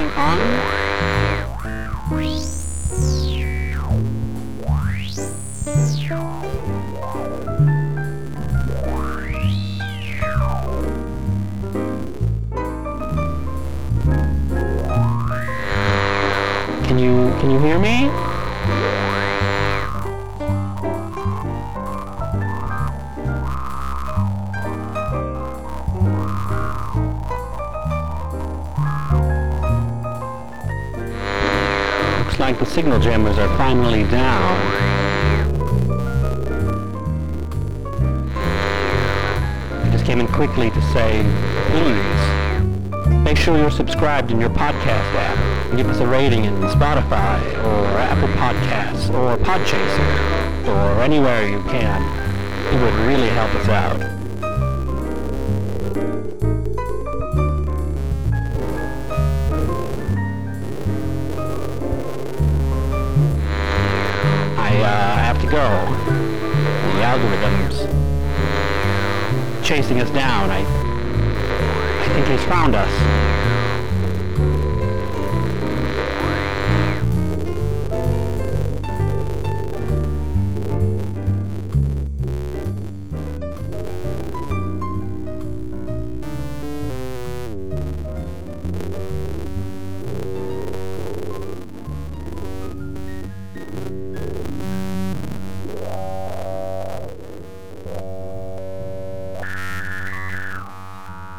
on? Can you can you hear me? Like the signal jammers are finally down. I just came in quickly to say, please, make sure you're subscribed in your podcast app. Give us a rating in Spotify or Apple Podcasts or Podchaser or anywhere you can. It would really help us out. Go. The algorithm's chasing us down. I, I think he's found us.